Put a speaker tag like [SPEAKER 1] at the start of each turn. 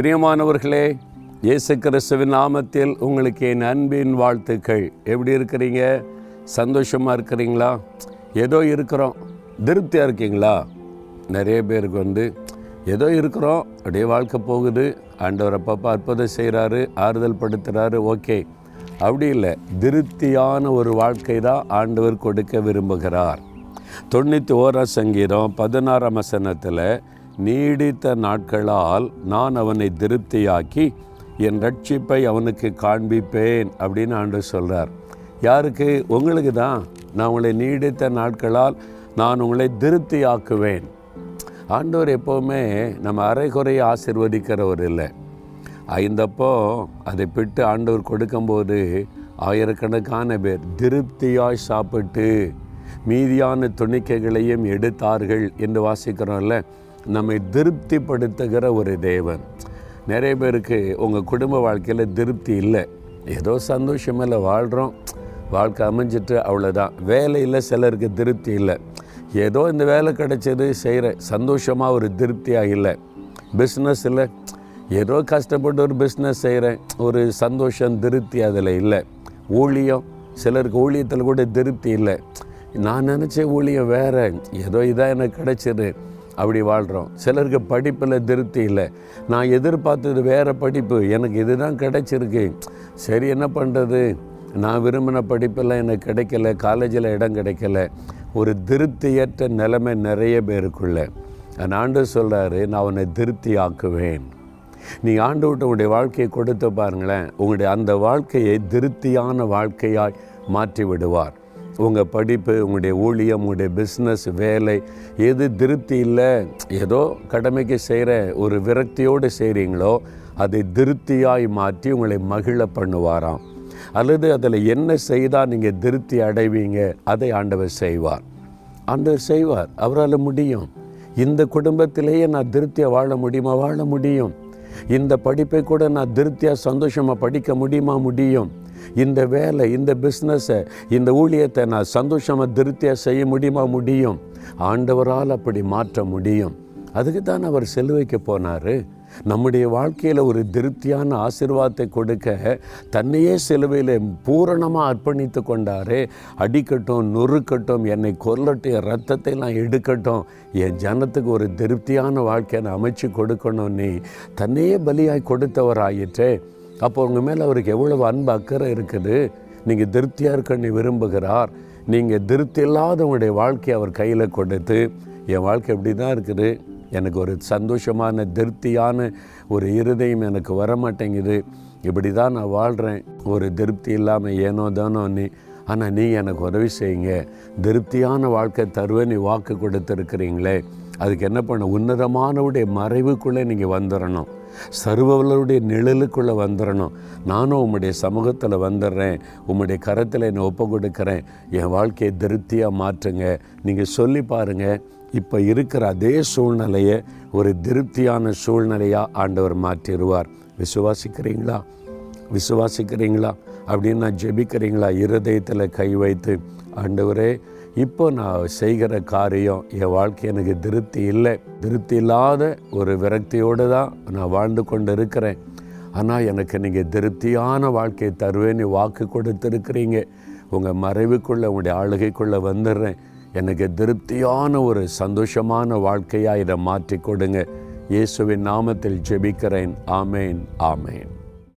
[SPEAKER 1] பிரியமானவர்களே இயேசு கிறிஸ்துவின் நாமத்தில் உங்களுக்கு என் அன்பின் வாழ்த்துக்கள். எப்படி இருக்கிறீங்க? சந்தோஷமாக இருக்கிறீங்களா? ஏதோ இருக்கிறோம். திருப்தியாக இருக்கீங்களா? நிறைய பேருக்கு வந்து ஏதோ இருக்கிறோம். அப்படியே வாழ்க்கை போகுது. ஆண்டவர் அப்பப்போ அற்புதம் செய்கிறாரு ஆறுதல் படுத்துகிறாரு ஓகே. அப்படி இல்லை. திருப்தியான ஒரு வாழ்க்கை தான் ஆண்டவர் கொடுக்க விரும்புகிறார். தொண்ணூற்றி ஓராம் சங்கீதம் பதினாறாம் வசனத்தில் நீடித்த நாட்களால் நான் அவனை திருப்தியாக்கி என் ரட்சிப்பை அவனுக்கு காண்பிப்பேன் அப்படின்னு ஆண்டு சொல்கிறார் யாருக்கு? உங்களுக்கு தான். நான் உங்களை நீடித்த நாட்களால் நான் உங்களை திருப்தியாக்குவேன். ஆண்டவர் எப்போவுமே நம்ம அரைகுறையை ஆசிர்வதிக்கிறவர் இல்லை. ஐந்தப்போ அதை பிட்டு ஆண்டவர் கொடுக்கும்போது ஆயிரக்கணக்கான பேர் திருப்தியாய் சாப்பிட்டு மீதியான துணிக்கைகளையும் எடுத்தார்கள் என்று வாசிக்கிறோம்ல. நம்மை திருப்திப்படுத்துகிற ஒரு தேவன். நிறைய பேருக்கு உங்கள் குடும்ப வாழ்க்கையில் திருப்தி இல்லை. ஏதோ சந்தோஷமில்ல வாழ்கிறோம் வாழ்க்கை அமைஞ்சிட்டு அவ்வளோதான் வேலையில் சிலருக்கு திருப்தி இல்லை. ஏதோ இந்த வேலை கிடைச்சது செய்கிறேன் சந்தோஷமாக ஒரு திருப்தியாக இல்லை. பிஸ்னஸ் இல்லை. ஏதோ கஷ்டப்பட்டு ஒரு பிஸ்னஸ் செய்கிறேன் ஒரு சந்தோஷம் திருப்தி அதில் இல்லை. ஊழியம் சிலருக்கு ஊழியத்தில் கூட திருப்தி இல்லை. நான் நினச்ச ஊழியம் வேறு. ஏதோ இதாக எனக்கு கிடச்சிது. அப்படி வாழ்கிறோம் சிலருக்கு படிப்பில் திருப்தி இல்லை. நான் எதிர்பார்த்தது வேறு படிப்பு. எனக்கு இதுதான் கிடைச்சிருக்கு. சரி என்ன பண்ணுறது நான் விரும்பின படிப்பெல்லாம் எனக்கு கிடைக்கல. காலேஜில் இடம் கிடைக்கல. ஒரு திருப்தியற்ற நிலைமை நிறைய பேருக்குள்ள. அந்த ஆண்டு சொல்கிறாரு நான் உன்னை திருப்தி ஆக்குவேன் நீ ஆண்டு விட்டு உங்களுடைய வாழ்க்கையை கொடுத்து பாருங்களேன். உங்களுடைய அந்த வாழ்க்கையை திருப்தியான வாழ்க்கையாய் மாற்றி விடுவார். உங்கள் படிப்பு உங்களுடைய ஊழியம் உங்களுடைய பிஸ்னஸ் வேலை எது திருப்தி இல்லை ஏதோ கடமைக்கு செய்கிற ஒரு விரக்தியோடு செய்கிறீங்களோ அதை திருப்தியாய் மாற்றி உங்களை மகிழ பண்ணுவாராம். அல்லது அதில் என்ன செய்தால் நீங்கள் திருப்தி அடைவீங்க அதை ஆண்டவர் செய்வார். ஆண்டவர் செய்வார். அவரால் முடியும். இந்த குடும்பத்திலேயே நான் திருப்தியாக வாழ முடியுமா? வாழ முடியும். இந்த படிப்பை கூட நான் திருப்தியாக சந்தோஷமாக படிக்க முடியுமா? முடியும். இந்த வேலை இந்த பிஸ்னஸை இந்த ஊழியத்தை நான் சந்தோஷமாக திருப்தியாக செய்ய முடியுமா? முடியும். ஆண்டவரால் அப்படி மாற்ற முடியும். அதுக்கு தான் அவர் செலுவைக்கு போனார். நம்முடைய வாழ்க்கையில் ஒரு திருப்தியான ஆசிர்வாதத்தை கொடுக்க தன்னையே சிலுவையில் பூரணமாக அர்ப்பணித்து கொண்டாரே. அடிக்கட்டும் நொறுக்கட்டும் என்னை கொல்லட்டும் என் ரத்தத்தை நான் எடுக்கட்டும் என் ஜனத்துக்கு ஒரு திருப்தியான வாழ்க்கையை நான் அமைச்சு கொடுக்கணும். நீ தன்னையே பலியாய் கொடுத்தவராயிற்றே. அப்போ உங்கள் மேலே அவருக்கு எவ்வளவு அன்பு அக்கறை இருக்குது? நீங்கள் திருப்தியாக இருக்க விரும்புகிறார். நீங்கள் திருப்தி இல்லாத உங்களுடைய வாழ்க்கையை அவர் கையில் கொடுத்து என் வாழ்க்கை இப்படி தான் இருக்குது. எனக்கு ஒரு சந்தோஷமான திருப்தியான ஒரு இருதயம் எனக்கு வர மாட்டேங்குது இப்படி தான் நான் வாழ்கிறேன் ஒரு திருப்தி இல்லாமல் ஏனோ தானோ நீ ஆனால் நீ எனக்கு உதவி செய்யுங்க. திருப்தியான வாழ்க்கை தருவேன் நீ வாக்கு கொடுத்துருக்குறீங்களே. அதுக்கு என்ன பண்ண உன்னதமானவுடைய மறைவுக்குள்ளே நீங்கள் வந்துடணும் சர்வவல்லருடைய நிழலுக்குள்ளே வந்துடணும் நானும் உம்முடைய சமூகத்தில் வந்துடுறேன் உம்முடைய கரத்தில் என்னை ஒப்பு கொடுக்குறேன் என் வாழ்க்கையை திருப்தியாக மாற்றுங்க. நீங்கள் சொல்லி பாருங்கள் இப்போ இருக்கிற அதே சூழ்நிலையை ஒரு திருப்தியான சூழ்நிலையாக ஆண்டவர் மாற்றிடுவார். விசுவாசிக்கிறீங்களா? விசுவாசிக்கிறீங்களா? அப்படின்னு நான் ஜெபிக்கிறீங்களா? இருதயத்தில் கை வைத்து ஆண்டவரே இப்போ நான் செய்கிற காரியம் என் வாழ்க்கை எனக்கு திருப்தி இல்லை. திருப்தி இல்லாத ஒரு விரக்தியோடு தான் நான் வாழ்ந்து கொண்டு இருக்கிறேன் ஆனால் எனக்கு நீங்கள் திருப்தியான வாழ்க்கையை தருவேன்னு வாக்கு கொடுத்துருக்கிறீங்க. உங்கள் மறைவுக்குள்ளே உங்களுடைய ஆளுகைக்குள்ளே வந்துடுறேன். எனக்கு திருப்தியான ஒரு சந்தோஷமான வாழ்க்கையாக இதை மாற்றி கொடுங்க. இயேசுவின் நாமத்தில் ஜெபிக்கிறேன். ஆமேன் ஆமேன்.